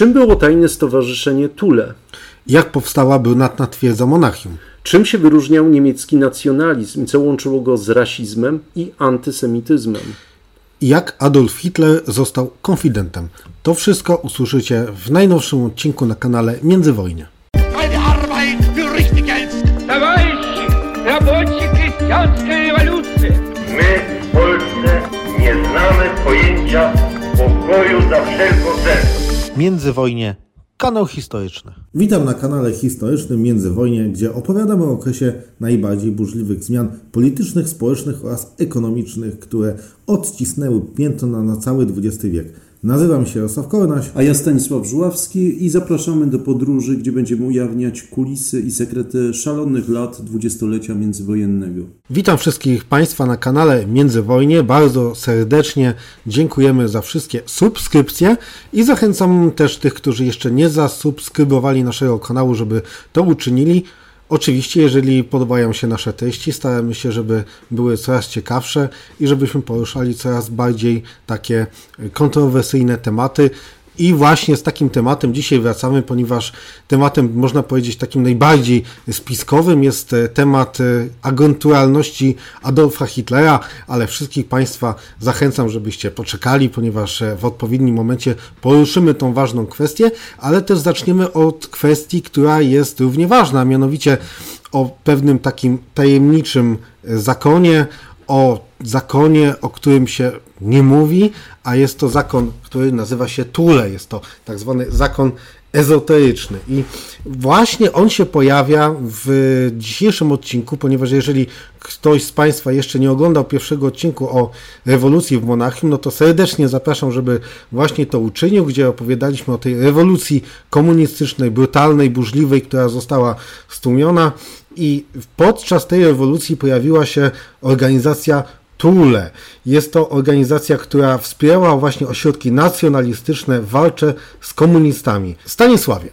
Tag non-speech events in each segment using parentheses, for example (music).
Czym było tajne stowarzyszenie Tule? Jak powstała brunatna twierdza Monachium? Czym się wyróżniał niemiecki nacjonalizm i co łączyło go z rasizmem i antysemityzmem? Jak Adolf Hitler został konfidentem? To wszystko usłyszycie w najnowszym odcinku na kanale Międzywojnie. My, Polsce, nie znamy pojęcia pokoju za wszelką cenę. Międzywojnie, kanał historyczny. Witam na kanale historycznym Międzywojnie, gdzie opowiadamy o okresie najbardziej burzliwych zmian politycznych, społecznych oraz ekonomicznych, które odcisnęły piętno na, cały XX wiek. Nazywam się Jarosław Kołnaś. A ja Stanisław Żuławski i zapraszamy do podróży, gdzie będziemy ujawniać kulisy i sekrety szalonych lat dwudziestolecia międzywojennego. Witam wszystkich Państwa na kanale Międzywojnie. Bardzo serdecznie dziękujemy za wszystkie subskrypcje i zachęcam też tych, którzy jeszcze nie zasubskrybowali naszego kanału, żeby to uczynili. Oczywiście, jeżeli podobają się nasze treści, staramy się, żeby były coraz ciekawsze i żebyśmy poruszali coraz bardziej takie kontrowersyjne tematy. I właśnie z takim tematem dzisiaj wracamy, ponieważ tematem, można powiedzieć, takim najbardziej spiskowym jest e, temat e, agenturalności Adolfa Hitlera, ale wszystkich Państwa zachęcam, żebyście poczekali, ponieważ e, w odpowiednim momencie poruszymy tą ważną kwestię, ale też zaczniemy od kwestii, która jest równie ważna, mianowicie o pewnym takim tajemniczym zakonie, o zakonie, o którym się nie mówi, a jest to zakon, który nazywa się Tule. Jest to tak zwany zakon ezoteryczny. I właśnie on się pojawia w dzisiejszym odcinku, ponieważ jeżeli ktoś z Państwa jeszcze nie oglądał pierwszego odcinku o rewolucji w Monachium, no to serdecznie zapraszam, żeby właśnie to uczynił, gdzie opowiadaliśmy o tej rewolucji komunistycznej, brutalnej, burzliwej, która została stłumiona. I podczas tej rewolucji pojawiła się organizacja Tule. Jest to organizacja, która wspierała właśnie ośrodki nacjonalistyczne w walce z komunistami. Stanisławie,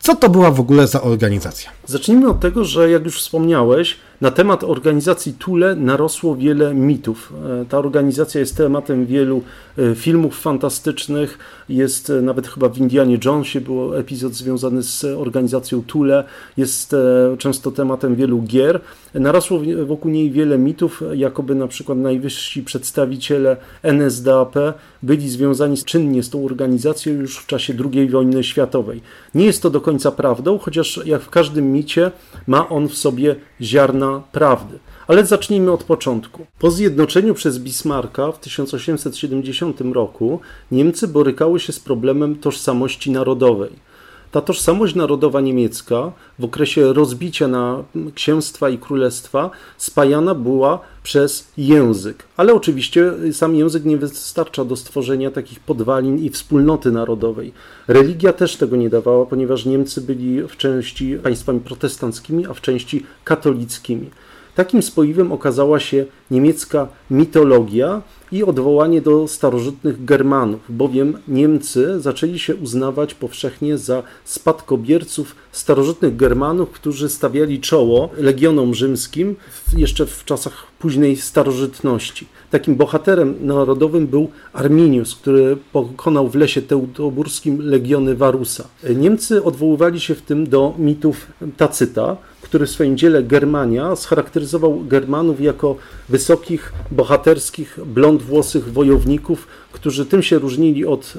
co to była w ogóle za organizacja? Zacznijmy od tego, że jak już wspomniałeś, na temat organizacji Tule narosło wiele mitów. E, Ta organizacja jest tematem wielu e, filmów fantastycznych. Jest e, nawet chyba w Indianie Jonesie był epizod związany z organizacją Tule. Jest często tematem wielu gier. Narosło wokół niej wiele mitów, jakoby na przykład najwyżsi przedstawiciele NSDAP byli związani czynnie z tą organizacją już w czasie II wojny światowej. Nie jest to do końca prawdą, chociaż jak w każdym micie ma on w sobie ziarna prawdy. Ale zacznijmy od początku. Po zjednoczeniu przez Bismarcka w 1870 roku Niemcy borykały się z problemem tożsamości narodowej. Ta tożsamość narodowa niemiecka w okresie rozbicia na księstwa i królestwa spajana była przez język. Ale oczywiście sam język nie wystarcza do stworzenia takich podwalin i wspólnoty narodowej. Religia też tego nie dawała, ponieważ Niemcy byli w części państwami protestanckimi, a w części katolickimi. Takim spoiwem okazała się niemiecka mitologia i odwołanie do starożytnych Germanów, bowiem Niemcy zaczęli się uznawać powszechnie za spadkobierców starożytnych Germanów, którzy stawiali czoło legionom rzymskim jeszcze w czasach późnej starożytności. Takim bohaterem narodowym był Arminius, który pokonał w lesie teutoburskim legiony Warusa. Niemcy odwoływali się w tym do mitów Tacyta, który w swoim dziele Germania scharakteryzował Germanów jako wysokich, bohaterskich, blond włosych wojowników, którzy tym się różnili od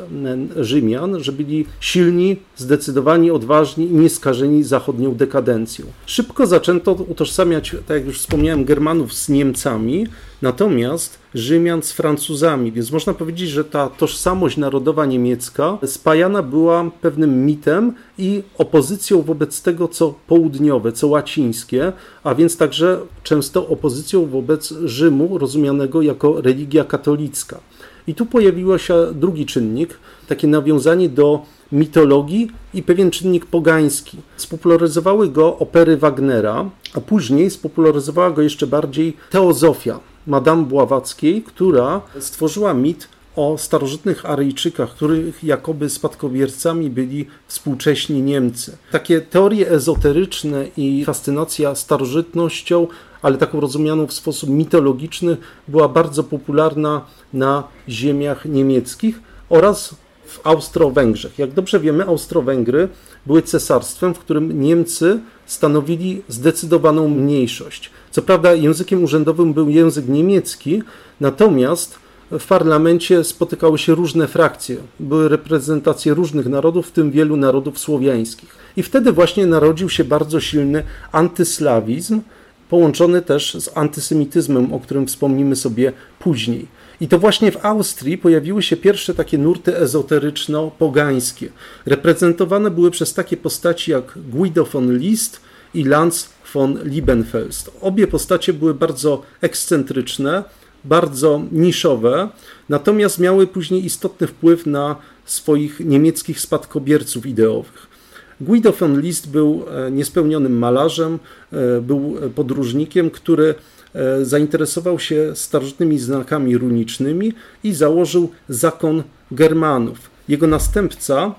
Rzymian, że byli silni, zdecydowani, odważni i nieskażeni zachodnią dekadencją. Szybko zaczęto utożsamiać, tak jak już wspomniałem, Germanów z Niemcami, natomiast Rzymian z Francuzami, więc można powiedzieć, że ta tożsamość narodowa niemiecka spajana była pewnym mitem i opozycją wobec tego, co południowe, co łacińskie, a więc także często opozycją wobec Rzymu, rozumianego jako religia katolicka. I tu pojawił się drugi czynnik, takie nawiązanie do mitologii i pewien czynnik pogański. Spopularyzowały go opery Wagnera, a później spopularyzowała go jeszcze bardziej teozofia Madame Bławackiej, która stworzyła mit o starożytnych Aryjczykach, których jakoby spadkobiercami byli współcześni Niemcy. Takie teorie ezoteryczne i fascynacja starożytnością, ale taką rozumianą w sposób mitologiczny, była bardzo popularna na ziemiach niemieckich oraz w Austro-Węgrzech. Jak dobrze wiemy, Austro-Węgry były cesarstwem, w którym Niemcy stanowili zdecydowaną mniejszość. Co prawda językiem urzędowym był język niemiecki, natomiast w parlamencie spotykały się różne frakcje, były reprezentacje różnych narodów, w tym wielu narodów słowiańskich. I wtedy właśnie narodził się bardzo silny antyslawizm, połączony też z antysemityzmem, o którym wspomnimy sobie później. I to właśnie w Austrii pojawiły się pierwsze takie nurty ezoteryczno-pogańskie. Reprezentowane były przez takie postaci jak Guido von List i Lanz von Liebenfels. Obie postacie były bardzo ekscentryczne, bardzo niszowe, natomiast miały później istotny wpływ na swoich niemieckich spadkobierców ideowych. Guido von List był e, niespełnionym malarzem, e, był podróżnikiem, który e, zainteresował się starożytnymi znakami runicznymi i założył zakon Germanów. Jego następca,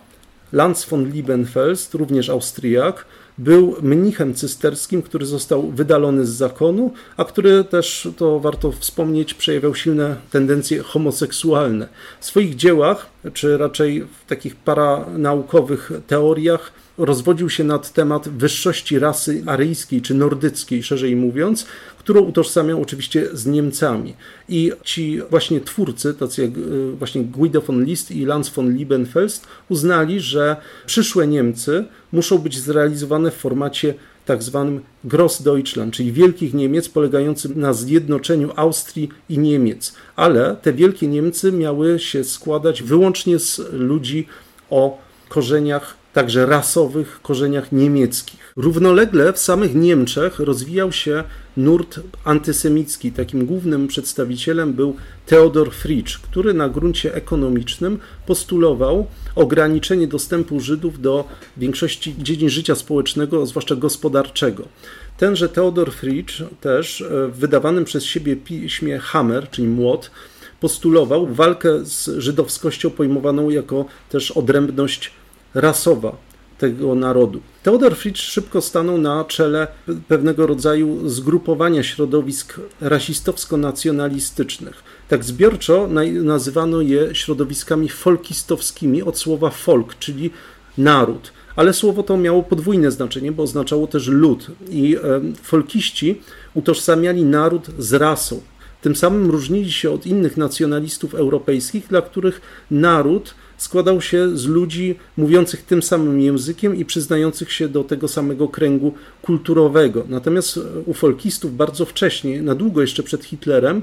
Lanz von Liebenfels, również Austriak, był mnichem cysterskim, który został wydalony z zakonu, a który też, to warto wspomnieć, przejawiał silne tendencje homoseksualne. W swoich dziełach, czy raczej w takich paranaukowych teoriach, rozwodził się nad temat wyższości rasy aryjskiej czy nordyckiej, szerzej mówiąc, którą utożsamiał oczywiście z Niemcami. I ci właśnie twórcy, tacy jak e, właśnie Guido von List i Lanz von Liebenfels, uznali, że przyszłe Niemcy muszą być zrealizowane w formacie tak zwanym Grossdeutschland, czyli Wielkich Niemiec, polegającym na zjednoczeniu Austrii i Niemiec. Ale te Wielkie Niemcy miały się składać wyłącznie z ludzi o korzeniach także rasowych korzeniach niemieckich. Równolegle w samych Niemczech rozwijał się nurt antysemicki. Takim głównym przedstawicielem był Theodor Fritsch, który na gruncie ekonomicznym postulował ograniczenie dostępu Żydów do większości dziedzin życia społecznego, zwłaszcza gospodarczego. Tenże Theodor Fritsch też w wydawanym przez siebie piśmie Hammer, czyli Młot, postulował walkę z żydowskością pojmowaną jako też odrębność rasowa tego narodu. Theodor Fritsch szybko stanął na czele pewnego rodzaju zgrupowania środowisk rasistowsko-nacjonalistycznych. Tak zbiorczo nazywano je środowiskami folkistowskimi od słowa folk, czyli naród. Ale słowo to miało podwójne znaczenie, bo oznaczało też lud. I folkiści utożsamiali naród z rasą. Tym samym różnili się od innych nacjonalistów europejskich, dla których naród składał się z ludzi mówiących tym samym językiem i przyznających się do tego samego kręgu kulturowego. Natomiast u folkistów bardzo wcześnie, na długo jeszcze przed Hitlerem,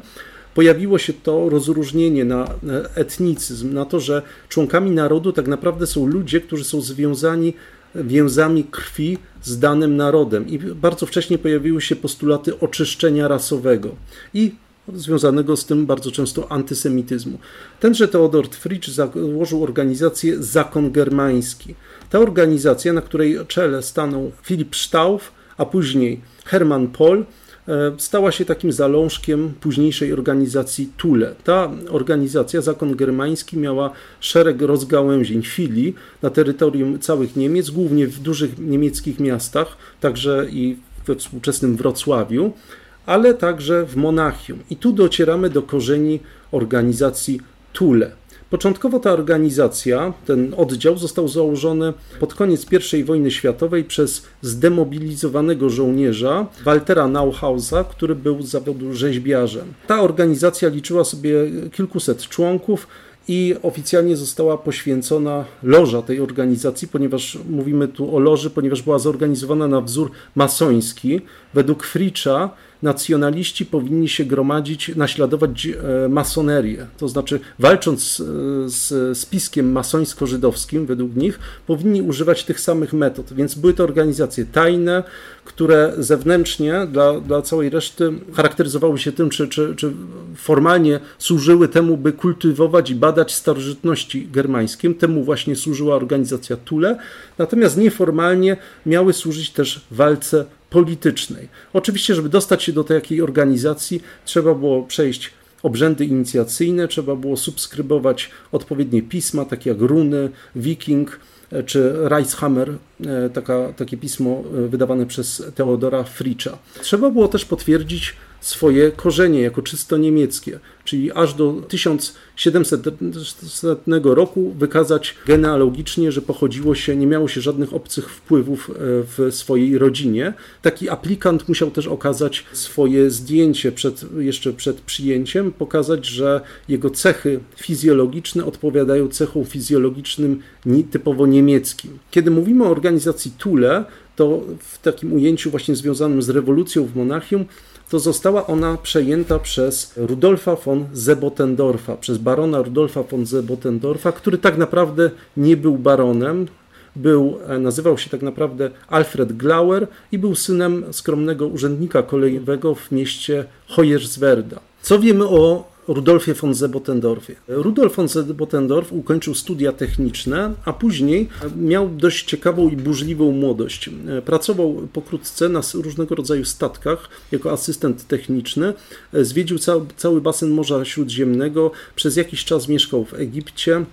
pojawiło się to rozróżnienie na etnicyzm, na to, że członkami narodu tak naprawdę są ludzie, którzy są związani więzami krwi z danym narodem. I bardzo wcześnie pojawiły się postulaty oczyszczenia rasowego. I związanego z tym bardzo często antysemityzmu. Tenże Theodor Fritsch założył organizację Zakon Germański. Ta organizacja, na której czele stanął Filip Stauf, a później Hermann Pohl, e, stała się takim zalążkiem późniejszej organizacji Tule. Ta organizacja, Zakon Germański, miała szereg rozgałęzień, filii na terytorium całych Niemiec, głównie w dużych niemieckich miastach, także i we współczesnym Wrocławiu ale także w Monachium. I tu docieramy do korzeni organizacji Tule. Początkowo ta organizacja, ten oddział został założony pod koniec I wojny światowej przez zdemobilizowanego żołnierza Waltera Nauhausa, który był z zawodu rzeźbiarzem. Ta organizacja liczyła sobie kilkuset członków, i oficjalnie została poświęcona loża tej organizacji, ponieważ mówimy tu o loży, ponieważ była zorganizowana na wzór masoński. Według Fricza nacjonaliści powinni się gromadzić, naśladować e, masonerię. To znaczy, walcząc z spiskiem masońsko-żydowskim, według nich, powinni używać tych samych metod. Więc były to organizacje tajne, które zewnętrznie dla, dla całej reszty charakteryzowały się tym, czy, czy, czy formalnie służyły temu, by kultywować i badać starożytności germańskie. Temu właśnie służyła organizacja Tule. Natomiast nieformalnie miały służyć też walce politycznej. Oczywiście, żeby dostać się do takiej organizacji, trzeba było przejść obrzędy inicjacyjne, trzeba było subskrybować odpowiednie pisma, takie jak Runy, Viking e, czy Reishammer, e, taka, takie pismo e, wydawane przez Teodora Fricza. Trzeba było też potwierdzić swoje korzenie jako czysto niemieckie, czyli aż do 1700 roku wykazać genealogicznie, że pochodziło się, nie miało się żadnych obcych wpływów e, w swojej rodzinie. Taki aplikant musiał też okazać swoje zdjęcie przed, jeszcze przed przyjęciem, pokazać, że jego cechy fizjologiczne odpowiadają cechom fizjologicznym typowo niemieckim. Kiedy mówimy o organizacji Thule, to w takim ujęciu właśnie związanym z rewolucją w Monachium, to została ona przejęta przez Rudolfa von Zebotendorfa, przez barona Rudolfa von Zebotendorfa, który tak naprawdę nie był baronem, był, e, nazywał się tak naprawdę Alfred Glauer i był synem skromnego urzędnika kolejowego w mieście Hoyerswerda. Co wiemy o Rudolfie von Zebotendorfie. Rudolf von Zebotendorf ukończył studia techniczne, a później miał dość ciekawą i burzliwą młodość. Pracował pokrótce na różnego rodzaju statkach jako asystent techniczny, zwiedził cały, cały basen Morza Śródziemnego, przez jakiś czas mieszkał w Egipcie,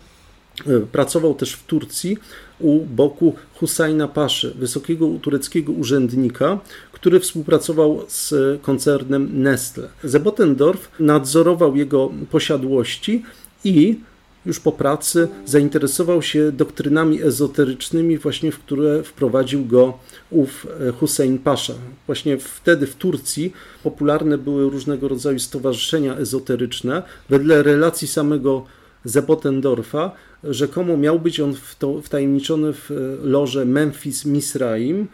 Pracował też w Turcji u boku Husajna Paszy, wysokiego tureckiego urzędnika, który współpracował z koncernem Nestle. Zebotendorf nadzorował jego posiadłości i już po pracy zainteresował się doktrynami ezoterycznymi, właśnie w które wprowadził go ów Hussein Pasza. Właśnie wtedy w Turcji popularne były różnego rodzaju stowarzyszenia ezoteryczne. Wedle relacji samego Zebotendorfa rzekomo miał być on wtajemniczony w loże Memphis Misraim,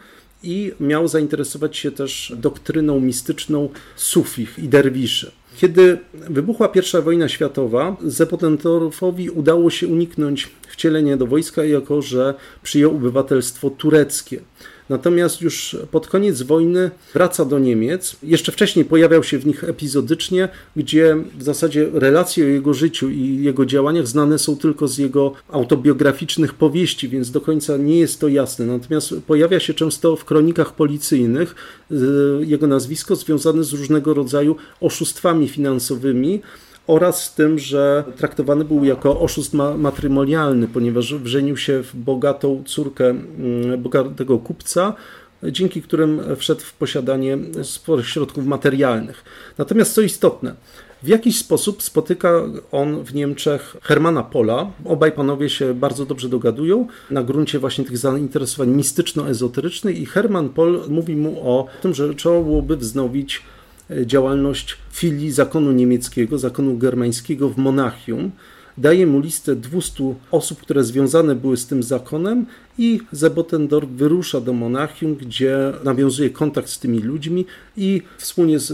i miał zainteresować się też doktryną mistyczną sufich i derwiszy. Kiedy wybuchła I wojna światowa, Zepotentorowi udało się uniknąć wcielenia do wojska, jako że przyjął obywatelstwo tureckie. Natomiast już pod koniec wojny wraca do Niemiec. Jeszcze wcześniej pojawiał się w nich epizodycznie, gdzie w zasadzie relacje o jego życiu i jego działaniach znane są tylko z jego autobiograficznych powieści, więc do końca nie jest to jasne. Natomiast pojawia się często w kronikach policyjnych y, jego nazwisko związane z różnego rodzaju oszustwami finansowymi oraz z tym, że traktowany był jako oszust ma matrymonialny, ponieważ wrzenił się w bogatą córkę mm, bogatego kupca, dzięki którym wszedł w posiadanie sporych środków materialnych. Natomiast co istotne, w jakiś sposób spotyka on w Niemczech Hermana Pola. Obaj panowie się bardzo dobrze dogadują na gruncie właśnie tych zainteresowań mistyczno-ezoterycznych i Herman Pol mówi mu o tym, że trzeba byłoby wznowić działalność filii zakonu niemieckiego, zakonu germańskiego w Monachium. Daje mu listę 200 osób, które związane były z tym zakonem i Zebotendorf wyrusza do Monachium, gdzie nawiązuje kontakt z tymi ludźmi i wspólnie z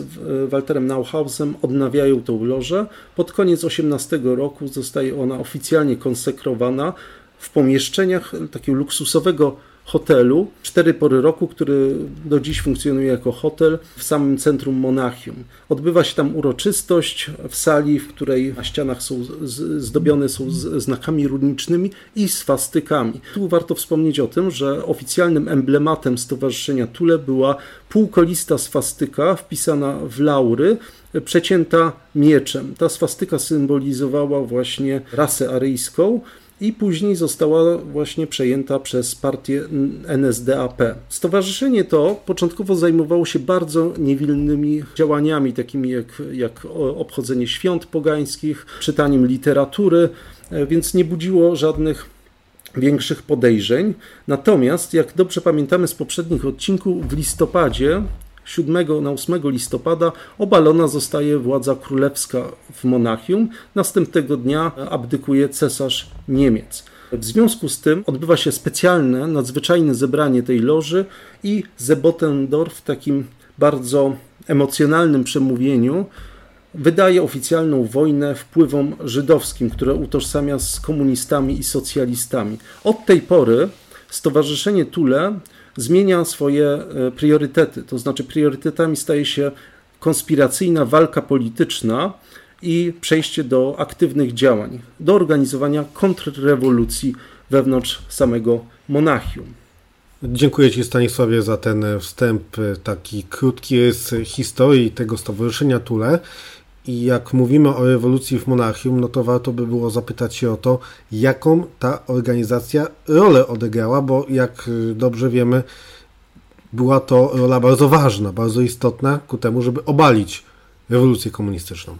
Walterem Nauhausem odnawiają tą lożę. Pod koniec 18 roku zostaje ona oficjalnie konsekrowana w pomieszczeniach takiego luksusowego hotelu, cztery pory roku, który do dziś funkcjonuje jako hotel w samym centrum Monachium. Odbywa się tam uroczystość w sali, w której na ścianach są zdobione są znakami runicznymi i swastykami. Tu warto wspomnieć o tym, że oficjalnym emblematem Stowarzyszenia Tule była półkolista swastyka wpisana w laury, przecięta mieczem. Ta swastyka symbolizowała właśnie rasę aryjską, i później została właśnie przejęta przez partię NSDAP. Stowarzyszenie to początkowo zajmowało się bardzo niewinnymi działaniami, takimi jak, jak obchodzenie świąt pogańskich, czytaniem literatury, e, więc nie budziło żadnych większych podejrzeń. Natomiast, jak dobrze pamiętamy z poprzednich odcinków, w listopadzie 7 na 8 listopada obalona zostaje władza królewska w Monachium. Następnego dnia abdykuje cesarz Niemiec. W związku z tym odbywa się specjalne, nadzwyczajne zebranie tej loży i Zebotendorf w takim bardzo emocjonalnym przemówieniu wydaje oficjalną wojnę wpływom żydowskim, które utożsamia z komunistami i socjalistami. Od tej pory Stowarzyszenie Tule zmienia swoje e, priorytety. To znaczy, priorytetami staje się konspiracyjna walka polityczna i przejście do aktywnych działań, do organizowania kontrrewolucji wewnątrz samego Monachium. Dziękuję Ci Stanisławie za ten wstęp, taki krótki z historii tego stowarzyszenia Tule. I jak mówimy o rewolucji w Monachium, no to warto by było zapytać się o to, jaką ta organizacja rolę odegrała, bo jak dobrze wiemy, była to rola bardzo ważna, bardzo istotna ku temu, żeby obalić rewolucję komunistyczną.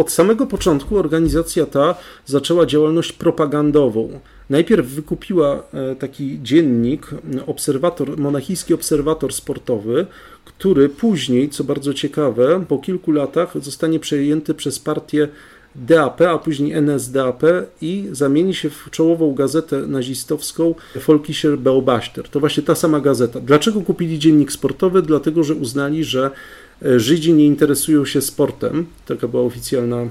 Od samego początku organizacja ta zaczęła działalność propagandową. Najpierw wykupiła e, taki dziennik, obserwator, monachijski obserwator sportowy, który później, co bardzo ciekawe, po kilku latach zostanie przejęty przez partię DAP, a później NSDAP i zamieni się w czołową gazetę nazistowską Volkischer Beobachter. To właśnie ta sama gazeta. Dlaczego kupili dziennik sportowy? Dlatego, że uznali, że e, Żydzi nie interesują się sportem. Taka była oficjalna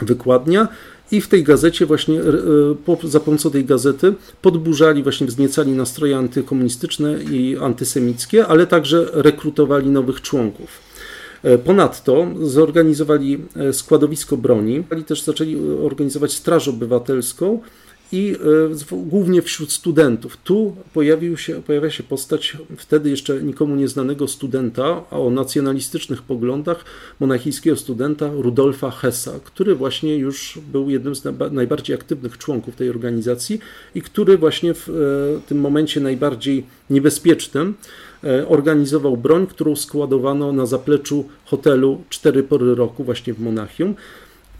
wykładnia. I w tej gazecie właśnie, e, za pomocą tej gazety podburzali, właśnie wzniecali nastroje antykomunistyczne i antysemickie, ale także rekrutowali nowych członków. E, ponadto zorganizowali e, składowisko broni, ale też zaczęli organizować Straż Obywatelską i e, głównie wśród studentów. Tu pojawił się, pojawia się postać wtedy jeszcze nikomu nieznanego studenta, o nacjonalistycznych poglądach monachijskiego studenta Rudolfa Hessa, który właśnie już był jednym z najbardziej aktywnych członków tej organizacji i który właśnie w tym momencie najbardziej niebezpiecznym E, organizował broń, którą składowano na zapleczu hotelu cztery pory roku właśnie w Monachium.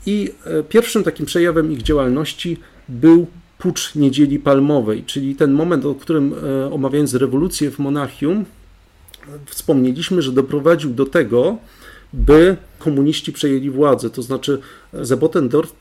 I e, pierwszym takim przejawem ich działalności był pucz Niedzieli Palmowej, czyli ten moment, o którym e, omawiając rewolucję w Monachium, wspomnieliśmy, że doprowadził do tego, by komuniści przejęli władzę. To znaczy Zebotendorf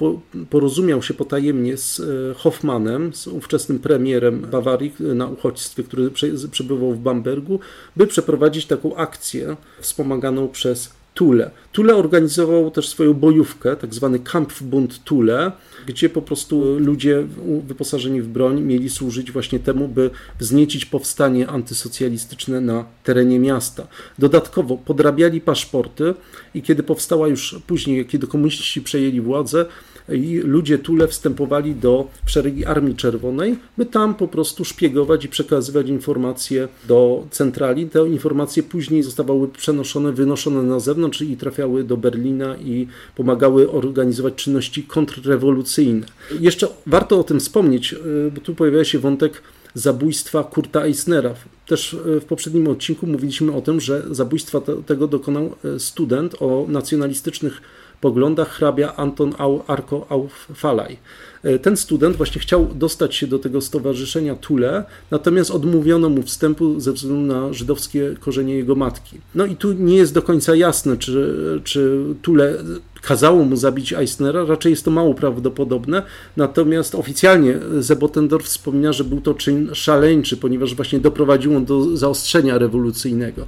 porozumiał się potajemnie z e, Hoffmanem, z ówczesnym premierem Bawarii na uchodźstwie, który przebywał w Bambergu, by przeprowadzić taką akcję wspomaganą przez Tule. Tule organizował też swoją bojówkę, tak zwany Kampfbund Tule, gdzie po prostu ludzie wyposażeni w broń mieli służyć właśnie temu, by wzniecić powstanie antysocjalistyczne na terenie miasta. Dodatkowo podrabiali paszporty i kiedy powstała już później, kiedy komuniści przejęli władzę, i ludzie Tule wstępowali do szeregi Armii Czerwonej, by tam po prostu szpiegować i przekazywać informacje do centrali. Te informacje później zostawały przenoszone, wynoszone na zewnątrz i trafiały do Berlina i pomagały organizować czynności kontrrewolucyjne. Jeszcze warto o tym wspomnieć, y, bo tu pojawia się wątek zabójstwa Kurta Eisnera. Też y, w poprzednim odcinku mówiliśmy o tym, że zabójstwa tego dokonał y, student o nacjonalistycznych poglądach hrabia Anton Arko Aufalaj. E, ten student właśnie chciał dostać się do tego stowarzyszenia Tule, natomiast odmówiono mu wstępu ze względu na żydowskie korzenie jego matki. No i tu nie jest do końca jasne, czy, czy Tule kazało mu zabić Eisnera, raczej jest to mało prawdopodobne, natomiast oficjalnie Zebotendorf wspomina, że był to czyn szaleńczy, ponieważ właśnie doprowadził on do zaostrzenia rewolucyjnego.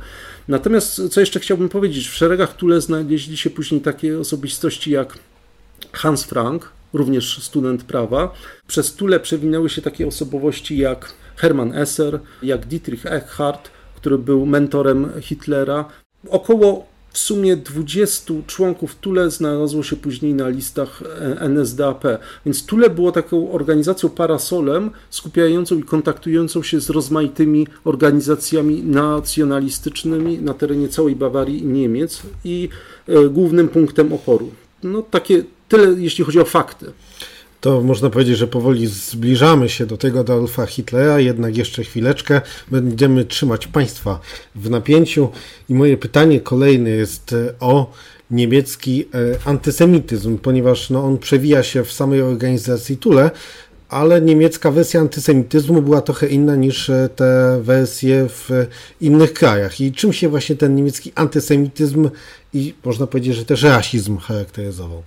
Natomiast co jeszcze chciałbym powiedzieć, w szeregach Tule znaleźli się później takie osobistości jak Hans Frank, również student prawa. Przez Tule przewinęły się takie osobowości jak Hermann Esser, jak Dietrich Eckhart, który był mentorem Hitlera. Około w sumie 20 członków Tule znalazło się później na listach NSDAP, więc Tule było taką organizacją parasolem skupiającą i kontaktującą się z rozmaitymi organizacjami nacjonalistycznymi na terenie całej Bawarii i Niemiec i e, głównym punktem oporu. No takie tyle, jeśli chodzi o fakty to można powiedzieć, że powoli zbliżamy się do tego Adolfa Hitlera, jednak jeszcze chwileczkę będziemy trzymać Państwa w napięciu. I moje pytanie kolejne jest e, o niemiecki e, antysemityzm, ponieważ no, on przewija się w samej organizacji Tule, ale niemiecka wersja antysemityzmu była trochę inna niż e, te wersje w innych krajach. I czym się właśnie ten niemiecki antysemityzm i można powiedzieć, że też rasizm charakteryzował?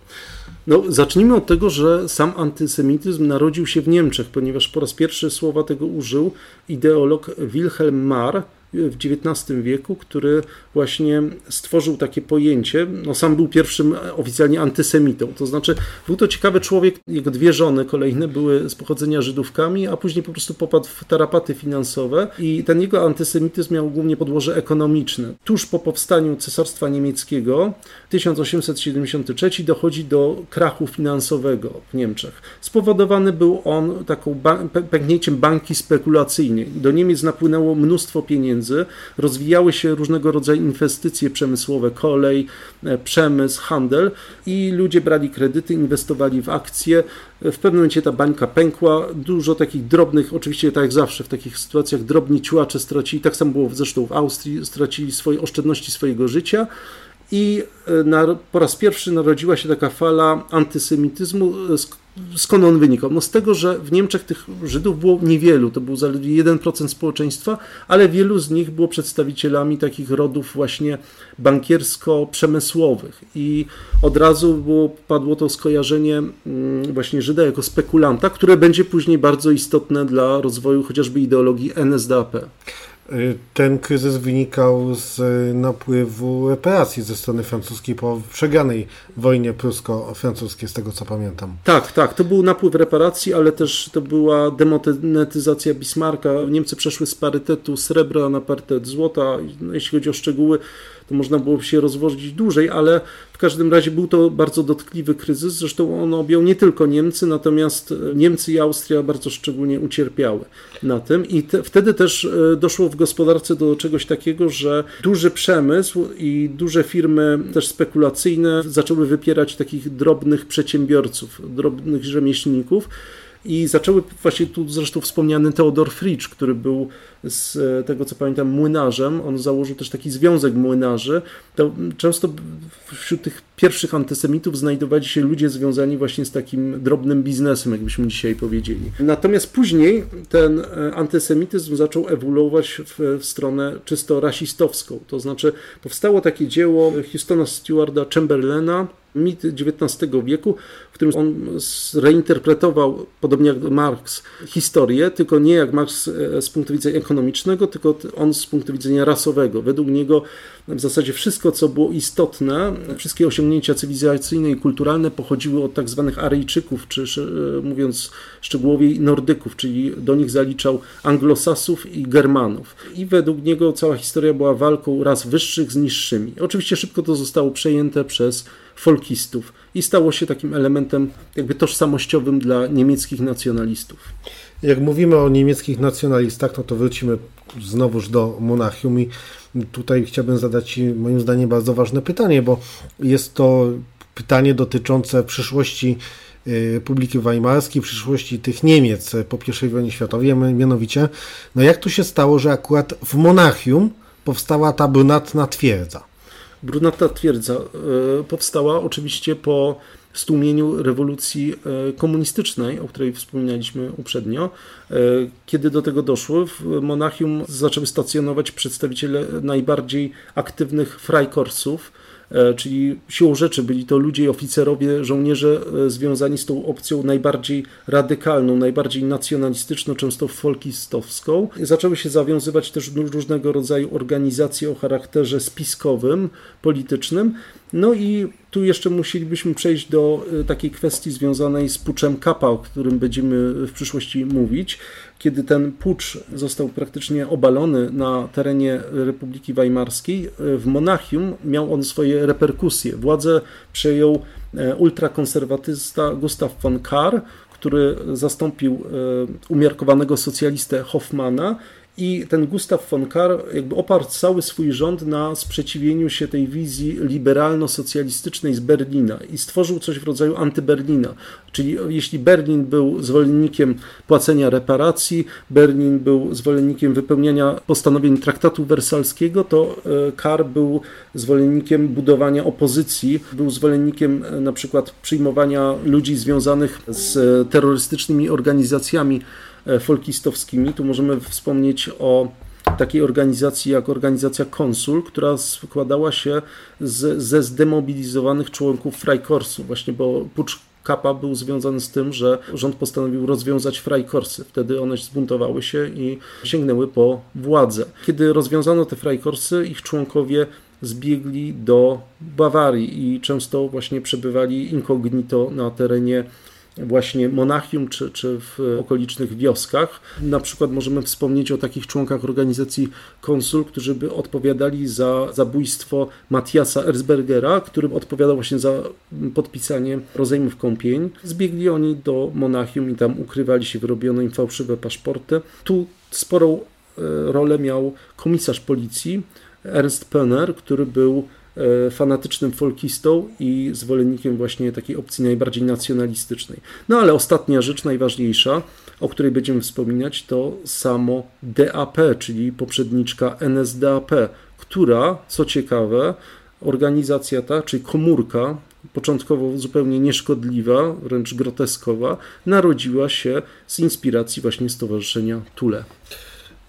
No, zacznijmy od tego, że sam antysemityzm narodził się w Niemczech, ponieważ po raz pierwszy słowa tego użył ideolog Wilhelm Marr w XIX wieku, który właśnie stworzył takie pojęcie. No, sam był pierwszym oficjalnie antysemitą. To znaczy, był to ciekawy człowiek, jego dwie żony kolejne były z pochodzenia Żydówkami, a później po prostu popadł w tarapaty finansowe i ten jego antysemityzm miał głównie podłoże ekonomiczne. Tuż po powstaniu Cesarstwa Niemieckiego 1873 dochodzi do krachu finansowego w Niemczech. Spowodowany był on taką ba pęknięciem banki spekulacyjnej. Do Niemiec napłynęło mnóstwo pieniędzy, rozwijały się różnego rodzaju inwestycje przemysłowe, kolej, e, przemysł, handel i ludzie brali kredyty, inwestowali w akcje. W pewnym momencie ta bańka pękła, dużo takich drobnych, oczywiście tak jak zawsze w takich sytuacjach, drobni ciułacze stracili, tak samo było zresztą w Austrii, stracili swoje oszczędności swojego życia i e, na, po raz pierwszy narodziła się taka fala antysemityzmu. Skąd on wynikał? No z tego, że w Niemczech tych Żydów było niewielu, to był zaledwie 1% społeczeństwa, ale wielu z nich było przedstawicielami takich rodów właśnie bankiersko-przemysłowych i od razu było, padło to skojarzenie mm, właśnie Żyda jako spekulanta, które będzie później bardzo istotne dla rozwoju chociażby ideologii NSDAP. Ten kryzys wynikał z napływu reparacji ze strony francuskiej po przegranej wojnie prusko-francuskiej, z tego co pamiętam. Tak, tak, to był napływ reparacji, ale też to była demonetyzacja Bismarcka. Niemcy przeszły z parytetu srebra na parytet złota. No, jeśli chodzi o szczegóły, to można było się rozwozić dłużej, ale w każdym razie był to bardzo dotkliwy kryzys. Zresztą on objął nie tylko Niemcy, natomiast Niemcy i Austria bardzo szczególnie ucierpiały na tym. I te, wtedy też e, doszło w gospodarce do czegoś takiego, że duży przemysł i duże firmy też spekulacyjne zaczęły wypierać takich drobnych przedsiębiorców, drobnych rzemieślników i zaczęły właśnie tu zresztą wspomniany Theodor Fritsch, który był z tego co pamiętam młynarzem, on założył też taki związek młynarzy, to często wśród tych pierwszych antysemitów znajdowali się ludzie związani właśnie z takim drobnym biznesem, jakbyśmy dzisiaj powiedzieli. Natomiast później ten e, antysemityzm zaczął ewoluować w, w stronę czysto rasistowską, to znaczy powstało takie dzieło Houstona Stewarda Chamberlaina, mit XIX wieku, w którym on reinterpretował, podobnie jak Marx, historię, tylko nie jak Marx e, z punktu widzenia ekonomicznego, tylko on z punktu widzenia rasowego. Według niego w zasadzie wszystko, co było istotne, wszystkie osiągnięcia cywilizacyjne i kulturalne pochodziły od tak zwanych Aryjczyków, czy e, mówiąc szczegółowiej Nordyków, czyli do nich zaliczał Anglosasów i Germanów. I według niego cała historia była walką ras wyższych z niższymi. Oczywiście szybko to zostało przejęte przez folkistów i stało się takim elementem jakby tożsamościowym dla niemieckich nacjonalistów. Jak mówimy o niemieckich nacjonalistach, no to wrócimy znowuż do Monachium i tutaj chciałbym zadać Ci moim zdaniem bardzo ważne pytanie, bo jest to pytanie dotyczące przyszłości y, Republiki Weimarskiej, przyszłości tych Niemiec po I wojnie światowej, mianowicie, no jak to się stało, że akurat w Monachium powstała ta brunatna twierdza? Brunatna twierdza y, powstała oczywiście po stłumieniu rewolucji e, komunistycznej, o której wspominaliśmy uprzednio. E, kiedy do tego doszło, w Monachium zaczęły stacjonować przedstawiciele najbardziej aktywnych frajkorsów, E, czyli siłą rzeczy byli to ludzie oficerowie, żołnierze e, związani z tą opcją najbardziej radykalną, najbardziej nacjonalistyczną, często folkistowską. Zaczęły się zawiązywać też różnego rodzaju organizacje o charakterze spiskowym, politycznym. No i tu jeszcze musielibyśmy przejść do e, takiej kwestii związanej z puczem Kapa, o którym będziemy w przyszłości mówić kiedy ten pucz został praktycznie obalony na terenie Republiki Weimarskiej, w Monachium miał on swoje reperkusje. Władzę przejął e, ultrakonserwatysta Gustav von Kahr, który zastąpił e, umiarkowanego socjalistę Hoffmana i ten Gustav von Kahr jakby oparł cały swój rząd na sprzeciwieniu się tej wizji liberalno-socjalistycznej z Berlina i stworzył coś w rodzaju antyberlina. Czyli jeśli Berlin był zwolennikiem płacenia reparacji, Berlin był zwolennikiem wypełniania postanowień traktatu wersalskiego, to e, Kahr był zwolennikiem budowania opozycji, był zwolennikiem e, na przykład przyjmowania ludzi związanych z terrorystycznymi organizacjami E, folkistowskimi. Tu możemy wspomnieć o takiej organizacji jak organizacja Konsul, która składała się z, ze zdemobilizowanych członków Freikorsu, właśnie bo pucz Kapa był związany z tym, że rząd postanowił rozwiązać Freikorsy. Wtedy one zbuntowały się i sięgnęły po władzę. Kiedy rozwiązano te Freikorsy, ich członkowie zbiegli do Bawarii i często właśnie przebywali incognito na terenie właśnie Monachium czy, czy w okolicznych wioskach. Na przykład możemy wspomnieć o takich członkach organizacji konsul, którzy by odpowiadali za zabójstwo Matiasa Erzbergera, który odpowiadał właśnie za podpisanie rozejmów kąpień. Zbiegli oni do Monachium i tam ukrywali się, wyrobiono im fałszywe paszporty. Tu sporą e, rolę miał komisarz policji Ernst Pöner, który był fanatycznym folkistą i zwolennikiem właśnie takiej opcji najbardziej nacjonalistycznej. No ale ostatnia rzecz, najważniejsza, o której będziemy wspominać, to samo DAP, czyli poprzedniczka NSDAP, która, co ciekawe, organizacja ta, czyli komórka, początkowo zupełnie nieszkodliwa, wręcz groteskowa, narodziła się z inspiracji właśnie Stowarzyszenia Tule.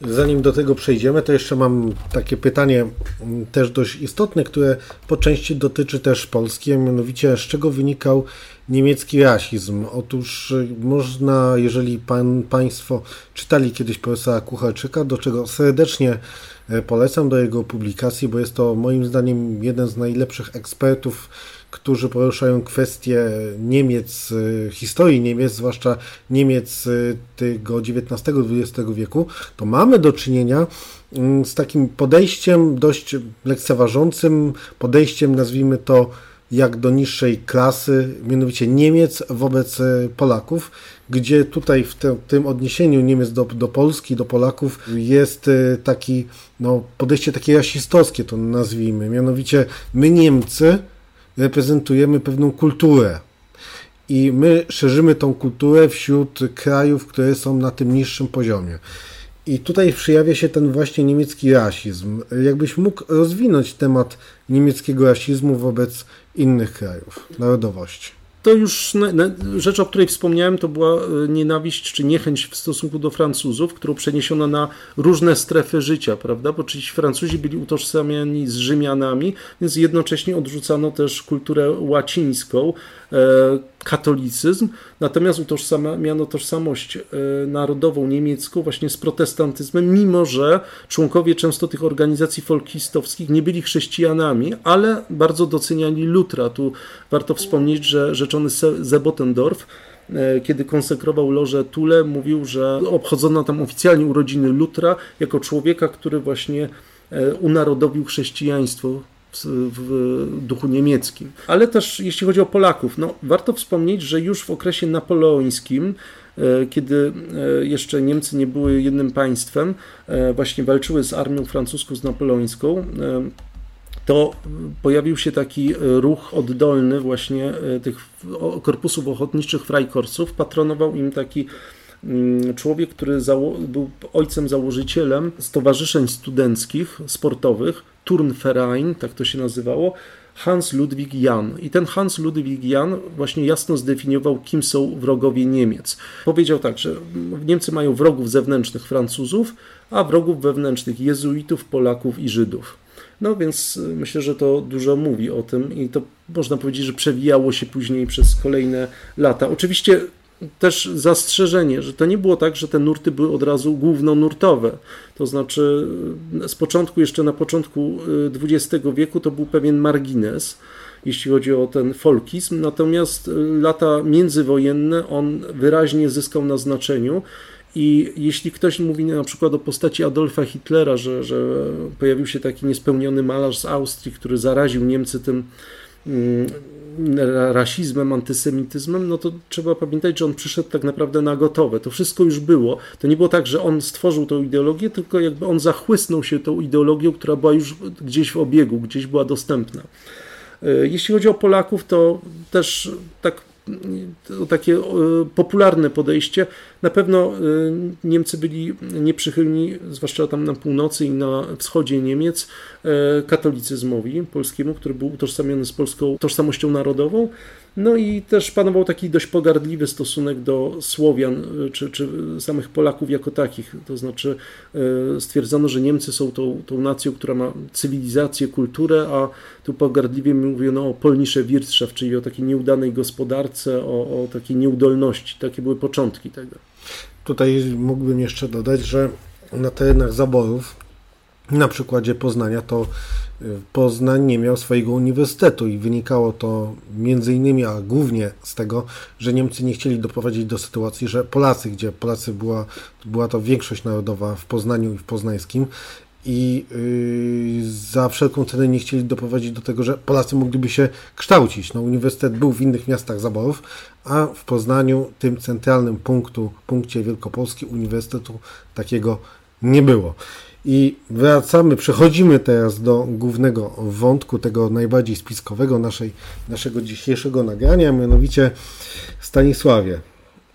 Zanim do tego przejdziemy, to jeszcze mam takie pytanie też dość istotne, które po części dotyczy też Polski, a mianowicie z czego wynikał niemiecki rasizm. Otóż y, można, jeżeli pan, Państwo czytali kiedyś profesora Kucharczyka, do czego serdecznie e, polecam do jego publikacji, bo jest to moim zdaniem jeden z najlepszych ekspertów którzy poruszają kwestie Niemiec, y, historii Niemiec, zwłaszcza Niemiec y, tego XIX-XX wieku, to mamy do czynienia mm, z takim podejściem dość lekceważącym, podejściem nazwijmy to jak do niższej klasy, mianowicie Niemiec wobec y, Polaków, gdzie tutaj w tym odniesieniu Niemiec do, do Polski, do Polaków jest taki, no, podejście takie rasistowskie, to nazwijmy, mianowicie my Niemcy reprezentujemy pewną kulturę. I my szerzymy tą kulturę wśród krajów, które są na tym niższym poziomie. I tutaj przejawia się ten właśnie niemiecki rasizm. Jakbyś mógł rozwinąć temat niemieckiego rasizmu wobec innych krajów, narodowości? To już rzecz, o której wspomniałem, to była e, nienawiść czy niechęć w stosunku do Francuzów, którą przeniesiono na różne strefy życia, prawda? Bo ci Francuzi byli utożsamiani z Rzymianami, więc jednocześnie odrzucano też kulturę łacińską, e, katolicyzm, natomiast utożsamiano tożsamość e, narodową niemiecką właśnie z protestantyzmem, mimo że członkowie często tych organizacji folkistowskich nie byli chrześcijanami, ale bardzo doceniali Lutra. Tu warto wspomnieć, że rzeczony Zebotendorf e, kiedy konsekrował lożę Tule, mówił, że obchodzono tam oficjalnie urodziny Lutra jako człowieka, który właśnie e, unarodowił chrześcijaństwo w duchu niemieckim. Ale też jeśli chodzi o Polaków, no, warto wspomnieć, że już w okresie napoleońskim, e, kiedy jeszcze Niemcy nie były jednym państwem, właśnie walczyły z armią francuską, z napoleońską, to pojawił się taki ruch oddolny właśnie tych korpusów ochotniczych Freikorpsów. Patronował im taki mm, człowiek, który był ojcem założycielem stowarzyszeń studenckich, sportowych, Turnverein, tak to się nazywało, Hans Ludwig Jan. I ten Hans Ludwig Jan właśnie jasno zdefiniował, kim są wrogowie Niemiec. Powiedział tak, że Niemcy mają wrogów zewnętrznych Francuzów, a wrogów wewnętrznych jezuitów, Polaków i Żydów. No więc y, myślę, że to dużo mówi o tym i to można powiedzieć, że przewijało się później przez kolejne lata. Oczywiście też zastrzeżenie, że to nie było tak, że te nurty były od razu głównonurtowe. To znaczy, z początku, jeszcze na początku XX y, wieku, to był pewien margines, jeśli chodzi o ten folkizm, natomiast y, lata międzywojenne on wyraźnie zyskał na znaczeniu. I jeśli ktoś mówi na przykład o postaci Adolfa Hitlera, że, że pojawił się taki niespełniony malarz z Austrii, który zaraził Niemcy tym mm, rasizmem, antysemityzmem, no to trzeba pamiętać, że on przyszedł tak naprawdę na gotowe. To wszystko już było. To nie było tak, że on stworzył tą ideologię, tylko jakby on zachłysnął się tą ideologią, która była już gdzieś w obiegu, gdzieś była dostępna. E, jeśli chodzi o Polaków, to też tak takie e, popularne podejście. Na pewno e, Niemcy byli nieprzychylni, zwłaszcza tam na północy i na wschodzie Niemiec, katolicyzmowi polskiemu, który był utożsamiony z polską tożsamością narodową. No i też panował taki dość pogardliwy stosunek do Słowian czy, czy samych Polaków jako takich. To znaczy stwierdzono, że Niemcy są tą, tą nacją, która ma cywilizację, kulturę, a tu pogardliwie mówiono o polnisze Wirtschaft, czyli o takiej nieudanej gospodarce, o, o takiej nieudolności. Takie były początki tego. Tutaj mógłbym jeszcze dodać, że na terenach zaborów, na przykładzie Poznania, to y, Poznań nie miał swojego uniwersytetu i wynikało to między innymi, a głównie z tego, że Niemcy nie chcieli doprowadzić do sytuacji, że Polacy, gdzie Polacy była, była to większość narodowa w Poznaniu i w Poznańskim, i yy, za wszelką cenę nie chcieli doprowadzić do tego, że Polacy mogliby się kształcić. No, uniwersytet był w innych miastach zaborów, a w Poznaniu, tym centralnym punktu, punkcie Wielkopolski, uniwersytetu takiego nie było. I wracamy, przechodzimy teraz do głównego wątku, tego najbardziej spiskowego naszej, naszego dzisiejszego nagrania, mianowicie Stanisławie.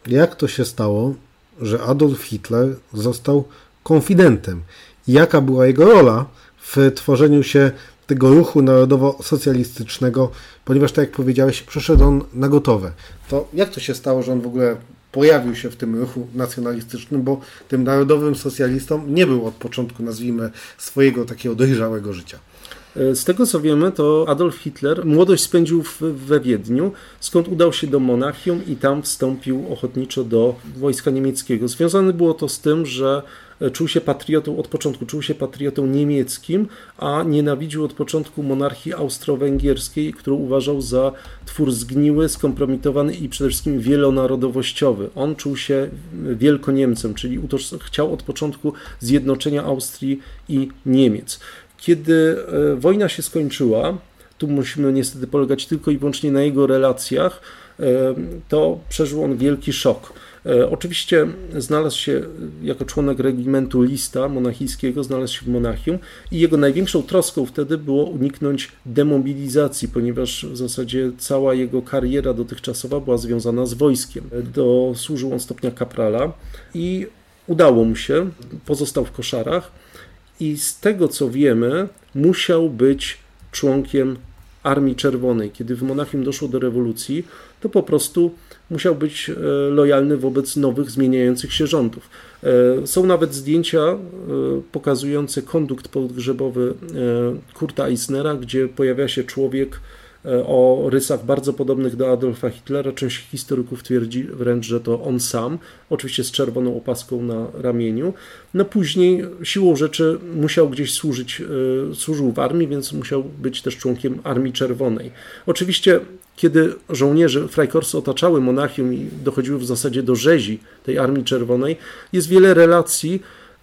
Jak to się stało, że Adolf Hitler został konfidentem? jaka była jego rola w tworzeniu się tego ruchu narodowo-socjalistycznego, ponieważ tak jak powiedziałeś, przeszedł on na gotowe. To jak to się stało, że on w ogóle pojawił się w tym ruchu nacjonalistycznym, bo tym narodowym socjalistą nie był od początku, nazwijmy, swojego takiego dojrzałego życia. Z tego co wiemy, to Adolf Hitler młodość spędził w, we Wiedniu, skąd udał się do Monachium i tam wstąpił ochotniczo do wojska niemieckiego. Związane było to z tym, że czuł się patriotą od początku, czuł się patriotą niemieckim, a nienawidził od początku monarchii austro-węgierskiej, którą uważał za twór zgniły, skompromitowany i przede wszystkim wielonarodowościowy. On czuł się wielkoniemcem, czyli chciał od początku zjednoczenia Austrii i Niemiec. Kiedy e, wojna się skończyła, tu musimy niestety polegać tylko i wyłącznie na jego relacjach, e, to przeżył on wielki szok. E, oczywiście znalazł się jako członek regimentu lista monachijskiego, znalazł się w Monachium i jego największą troską wtedy było uniknąć demobilizacji, ponieważ w zasadzie cała jego kariera dotychczasowa była związana z wojskiem. Do, służył on stopnia kaprala i udało mu się, pozostał w koszarach i z tego co wiemy, musiał być członkiem Armii Czerwonej. Kiedy w Monachium doszło do rewolucji, to po prostu musiał być e, lojalny wobec nowych, zmieniających się rządów. E, są nawet zdjęcia e, pokazujące kondukt podgrzebowy Kurta Eisnera, gdzie pojawia się człowiek o rysach bardzo podobnych do Adolfa Hitlera. Część historyków twierdzi wręcz, że to on sam, oczywiście z czerwoną opaską na ramieniu. No później siłą rzeczy musiał gdzieś służyć, służył w armii, więc musiał być też członkiem Armii Czerwonej. Oczywiście kiedy żołnierze Freikorps otaczały Monachium i dochodziły w zasadzie do rzezi tej Armii Czerwonej, jest wiele relacji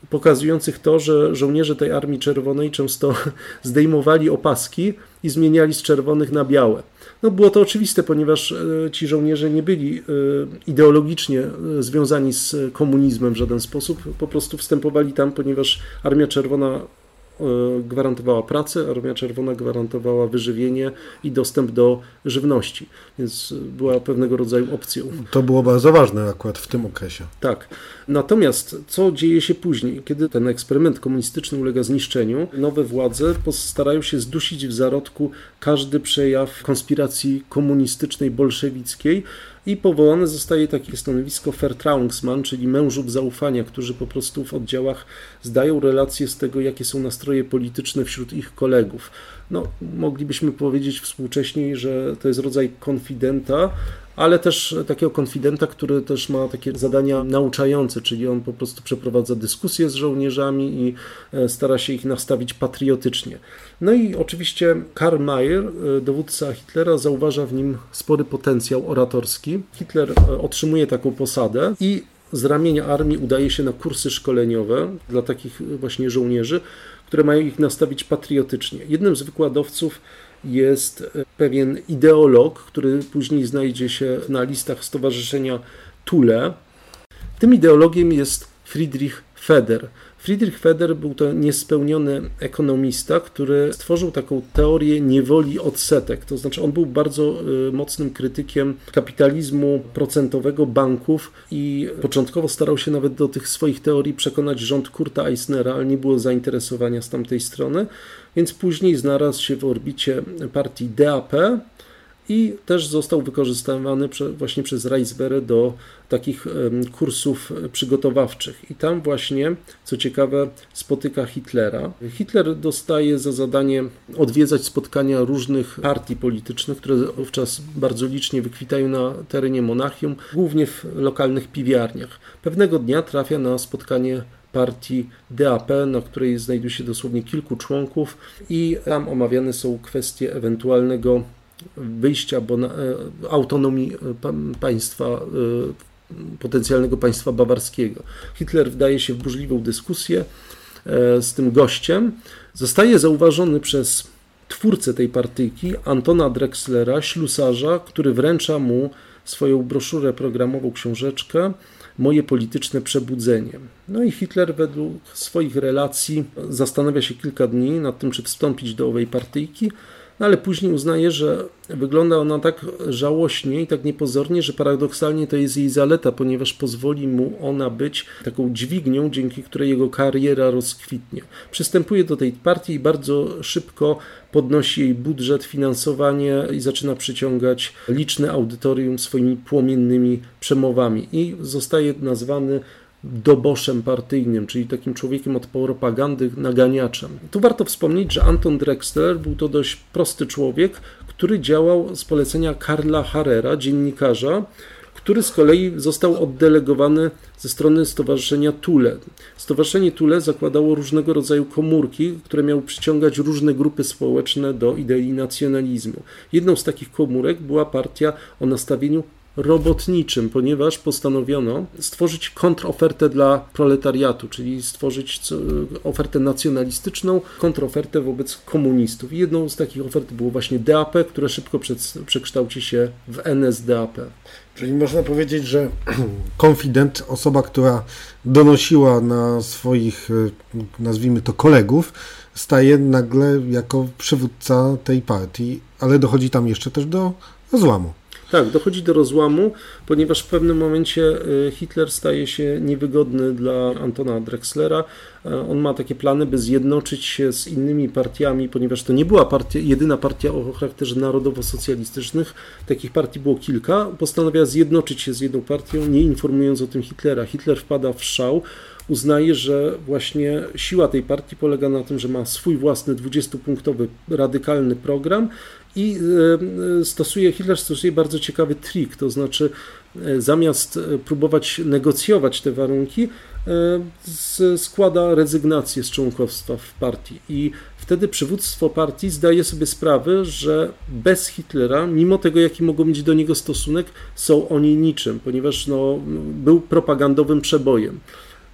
pokazujących to, że żołnierze tej Armii Czerwonej często (laughs) zdejmowali opaski i zmieniali z czerwonych na białe. No było to oczywiste, ponieważ e, ci żołnierze nie byli e, ideologicznie e, związani z komunizmem w żaden sposób, po prostu wstępowali tam, ponieważ Armia Czerwona gwarantowała pracę, Armia Czerwona gwarantowała wyżywienie i dostęp do żywności, więc była pewnego rodzaju opcją. To było bardzo ważne akurat w tym okresie. Tak. Natomiast co dzieje się później, kiedy ten eksperyment komunistyczny ulega zniszczeniu, nowe władze postarają się zdusić w zarodku każdy przejaw konspiracji komunistycznej, bolszewickiej, i powołane zostaje takie stanowisko Vertrauensmann, czyli mężów zaufania, którzy po prostu w oddziałach zdają relacje z tego, jakie są nastroje polityczne wśród ich kolegów. No, moglibyśmy powiedzieć współcześniej, że to jest rodzaj konfidenta, ale też takiego konfidenta, który też ma takie zadania nauczające, czyli on po prostu przeprowadza dyskusje z żołnierzami i e, stara się ich nastawić patriotycznie. No i oczywiście Karl Mayer, e, dowódca Hitlera, zauważa w nim spory potencjał oratorski. Hitler e, otrzymuje taką posadę i z ramienia armii udaje się na kursy szkoleniowe dla takich właśnie żołnierzy, które mają ich nastawić patriotycznie. Jednym z wykładowców jest e, pewien ideolog, który później znajdzie się na listach Stowarzyszenia Tule. Tym ideologiem jest Friedrich Feder. Friedrich Feder był to niespełniony ekonomista, który stworzył taką teorię niewoli odsetek. To znaczy, on był bardzo y, mocnym krytykiem kapitalizmu procentowego banków i początkowo starał się nawet do tych swoich teorii przekonać rząd Kurta Eisnera, ale nie było zainteresowania z tamtej strony, więc później znalazł się w orbicie partii DAP, i też został wykorzystywany właśnie przez Reisberę do takich kursów przygotowawczych. I tam właśnie, co ciekawe, spotyka Hitlera. Hitler dostaje za zadanie odwiedzać spotkania różnych partii politycznych, które wówczas bardzo licznie wykwitają na terenie Monachium, głównie w lokalnych piwiarniach. Pewnego dnia trafia na spotkanie partii DAP, na której znajduje się dosłownie kilku członków i tam omawiane są kwestie ewentualnego wyjścia bo na, e, autonomii e, państwa, e, potencjalnego państwa bawarskiego. Hitler wdaje się w burzliwą dyskusję z tym gościem. Zostaje zauważony przez twórcę tej partyjki, Antona Drexlera, ślusarza, który wręcza mu swoją broszurę programową, książeczkę Moje polityczne przebudzenie. No i Hitler według swoich relacji zastanawia się kilka dni nad tym, czy wstąpić do owej partyjki, no ale później uznaje, że wygląda ona tak żałośnie i tak niepozornie, że paradoksalnie to jest jej zaleta, ponieważ pozwoli mu ona być taką dźwignią, dzięki której jego kariera rozkwitnie. Przystępuje do tej partii i bardzo szybko podnosi jej budżet, finansowanie i zaczyna przyciągać liczne audytorium swoimi płomiennymi przemowami i zostaje nazwany doboszem partyjnym, czyli takim człowiekiem od propagandy, naganiaczem. Tu warto wspomnieć, że Anton Drexler był to dość prosty człowiek, który działał z polecenia Karla Harrera, dziennikarza, który z kolei został oddelegowany ze strony Stowarzyszenia Tule. Stowarzyszenie Tule zakładało różnego rodzaju komórki, które miały przyciągać różne grupy społeczne do idei nacjonalizmu. Jedną z takich komórek była partia o nastawieniu robotniczym, ponieważ postanowiono stworzyć kontrofertę dla proletariatu, czyli stworzyć ofertę nacjonalistyczną, kontrofertę wobec komunistów. I jedną z takich ofert było właśnie DAP, które szybko przekształci się w NSDAP. Czyli można powiedzieć, że (clears throat) konfident, osoba, która donosiła na swoich, nazwijmy to kolegów, staje nagle jako przywódca tej partii, ale dochodzi tam jeszcze też do rozłamu. Tak, dochodzi do rozłamu, ponieważ w pewnym momencie y, Hitler staje się niewygodny dla Antona Drexlera. E, on ma takie plany, by zjednoczyć się z innymi partiami, ponieważ to nie była partia, jedyna partia o charakterze narodowo-socjalistycznych. Takich partii było kilka. Postanawia zjednoczyć się z jedną partią, nie informując o tym Hitlera. Hitler wpada w szał uznaje, że właśnie siła tej partii polega na tym, że ma swój własny 20-punktowy radykalny program i e, stosuje, Hitler stosuje bardzo ciekawy trik, to znaczy e, zamiast e, próbować negocjować te warunki, składa rezygnację z członkostwa w partii i wtedy przywództwo partii zdaje sobie sprawę, że bez Hitlera, mimo tego jaki mogą mieć do niego stosunek, są oni niczym, ponieważ no, był propagandowym przebojem.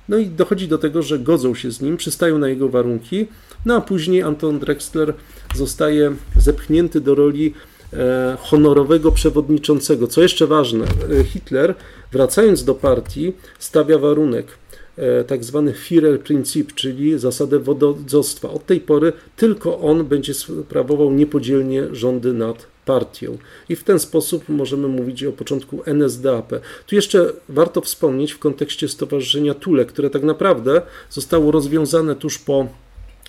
No i dochodzi do tego, że godzą się z nim, przystają na jego warunki, no a później Anton Drexler zostaje zepchnięty do roli e, honorowego przewodniczącego. Co jeszcze ważne, e, Hitler, wracając do partii, stawia warunek e, tak zwany Führerprinzip, czyli zasadę wododzostwa. Od tej pory tylko on będzie sprawował niepodzielnie rządy nad partią. I w ten sposób możemy mówić o początku NSDAP. Tu jeszcze warto wspomnieć w kontekście Stowarzyszenia Tule, które tak naprawdę zostało rozwiązane tuż po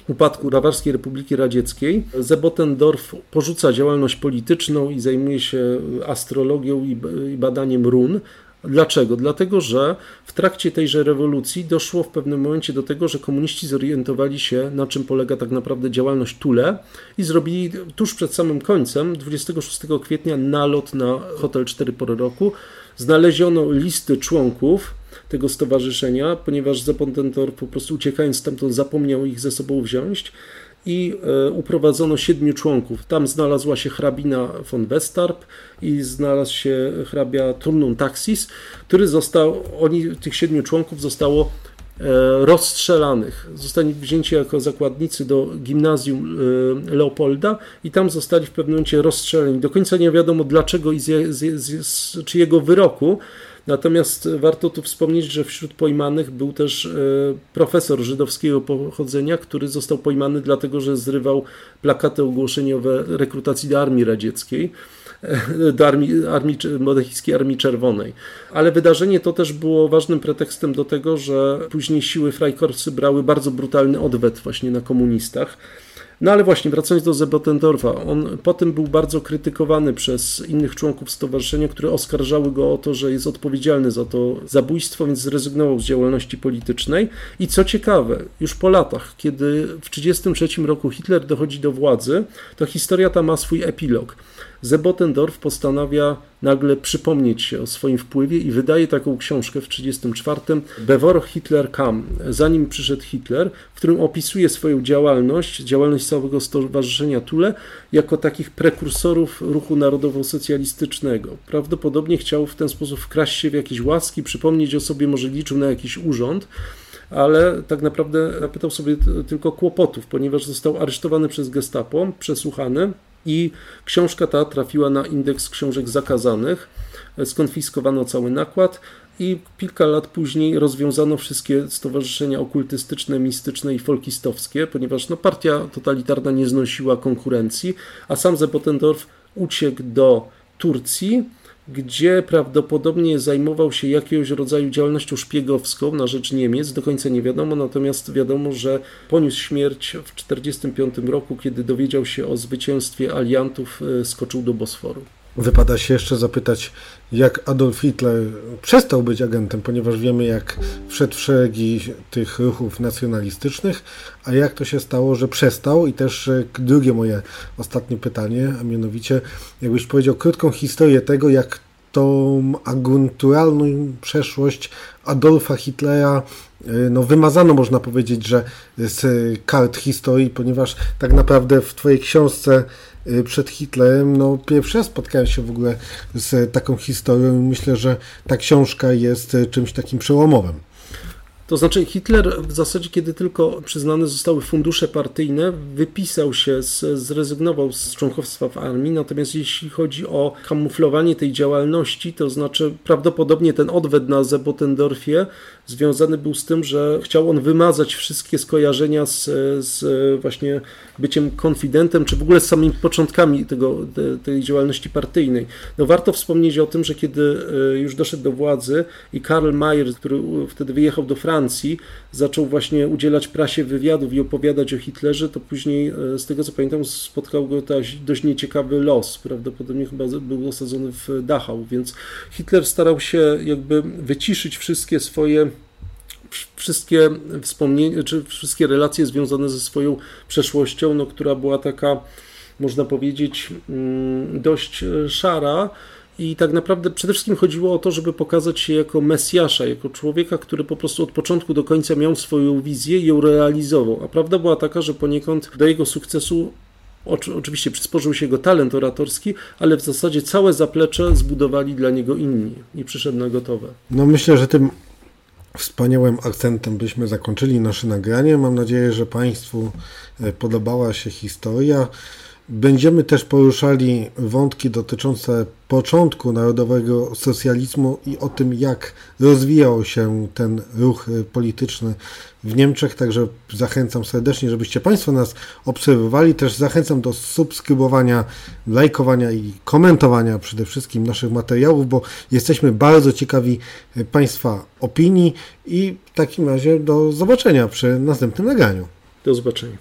upadku Bawarskiej Republiki Radzieckiej. Zebotendorf porzuca działalność polityczną i zajmuje się astrologią i badaniem run. Dlaczego? Dlatego, że w trakcie tejże rewolucji doszło w pewnym momencie do tego, że komuniści zorientowali się, na czym polega tak naprawdę działalność Tule i zrobili tuż przed samym końcem, 26 kwietnia, nalot na hotel 4 pory roku. Znaleziono listy członków tego stowarzyszenia, ponieważ Zapontentor po prostu uciekając stamtąd zapomniał ich ze sobą wziąć i e, uprowadzono siedmiu członków. Tam znalazła się hrabina von Westarp i znalazł się hrabia Turnun Taxis, który został, oni, tych siedmiu członków zostało e, rozstrzelanych. Zostali wzięci jako zakładnicy do gimnazjum e, Leopolda i tam zostali w pewnym momencie rozstrzeleni. Do końca nie wiadomo dlaczego i z, z, z czyjego wyroku, Natomiast warto tu wspomnieć, że wśród pojmanych był też e, profesor żydowskiego pochodzenia, który został pojmany dlatego, że zrywał plakaty ogłoszeniowe rekrutacji do Armii Radzieckiej e, do armii, armii, monachijskiej Armii Czerwonej. Ale wydarzenie to też było ważnym pretekstem do tego, że później siły Freikorpsy brały bardzo brutalny odwet właśnie na komunistach. No ale właśnie, wracając do Zebotendorfa, on potem był bardzo krytykowany przez innych członków stowarzyszenia, które oskarżały go o to, że jest odpowiedzialny za to zabójstwo, więc zrezygnował z działalności politycznej. I co ciekawe, już po latach, kiedy w 1933 roku Hitler dochodzi do władzy, to historia ta ma swój epilog. Zebotendorf postanawia nagle przypomnieć się o swoim wpływie i wydaje taką książkę w 1934 Bevor Hitler kam, zanim przyszedł Hitler, w którym opisuje swoją działalność, działalność całego Stowarzyszenia Tule jako takich prekursorów ruchu narodowo-socjalistycznego. Prawdopodobnie chciał w ten sposób wkraść się w jakieś łaski, przypomnieć o sobie, może liczył na jakiś urząd, ale tak naprawdę napytał sobie tylko kłopotów, ponieważ został aresztowany przez gestapo, przesłuchany, i książka ta trafiła na indeks książek zakazanych, skonfiskowano cały nakład i kilka lat później rozwiązano wszystkie stowarzyszenia okultystyczne, mistyczne i folkistowskie, ponieważ no, partia totalitarna nie znosiła konkurencji, a sam Zepotendorf uciekł do Turcji, gdzie prawdopodobnie zajmował się jakiegoś rodzaju działalnością szpiegowską na rzecz Niemiec, do końca nie wiadomo, natomiast wiadomo, że poniósł śmierć w 1945 roku, kiedy dowiedział się o zwycięstwie aliantów, e, skoczył do Bosforu. Wypada się jeszcze zapytać, jak Adolf Hitler przestał być agentem, ponieważ wiemy, jak wszedł w szeregi tych ruchów nacjonalistycznych, a jak to się stało, że przestał. I też e, drugie moje ostatnie pytanie, a mianowicie, jakbyś powiedział krótką historię tego, jak tą agenturalną przeszłość Adolfa Hitlera e, no, wymazano, można powiedzieć, że z kart historii, ponieważ tak naprawdę w Twojej książce przed Hitlerem, no pierwszy raz spotkałem się w ogóle z taką historią i myślę, że ta książka jest y, czymś takim przełomowym. To znaczy Hitler w zasadzie, kiedy tylko przyznane zostały fundusze partyjne, wypisał się, zrezygnował z członkostwa w armii, natomiast jeśli chodzi o kamuflowanie tej działalności, to znaczy prawdopodobnie ten odwet na Zebotendorfie związany był z tym, że chciał on wymazać wszystkie skojarzenia z, z właśnie byciem konfidentem, czy w ogóle z samymi początkami tego, te, tej działalności partyjnej. No warto wspomnieć o tym, że kiedy e, już doszedł do władzy i Karl Mayer, który wtedy wyjechał do Francji, zaczął właśnie udzielać prasie wywiadów i opowiadać o Hitlerze, to później, e, z tego co pamiętam, spotkał go dość nieciekawy los. Prawdopodobnie chyba był osadzony w Dachau, więc Hitler starał się jakby wyciszyć wszystkie swoje wszystkie wspomnienia, czy wszystkie relacje związane ze swoją przeszłością, no, która była taka, można powiedzieć, mm, dość e, szara. I tak naprawdę przede wszystkim chodziło o to, żeby pokazać się jako Mesjasza, jako człowieka, który po prostu od początku do końca miał swoją wizję i ją realizował. A prawda była taka, że poniekąd do jego sukcesu Oczywiście przysporzył się jego talent oratorski, ale w zasadzie całe zaplecze zbudowali dla niego inni i przyszedł na gotowe. No myślę, że tym wspaniałym akcentem byśmy zakończyli nasze nagranie. Mam nadzieję, że Państwu e, podobała się historia. Będziemy też poruszali wątki dotyczące początku narodowego socjalizmu i o tym, jak rozwijał się ten ruch polityczny w Niemczech. Także zachęcam serdecznie, żebyście Państwo nas obserwowali. Też zachęcam do subskrybowania, lajkowania i komentowania przede wszystkim naszych materiałów, bo jesteśmy bardzo ciekawi Państwa opinii i w takim razie do zobaczenia przy następnym nagraniu. Do zobaczenia.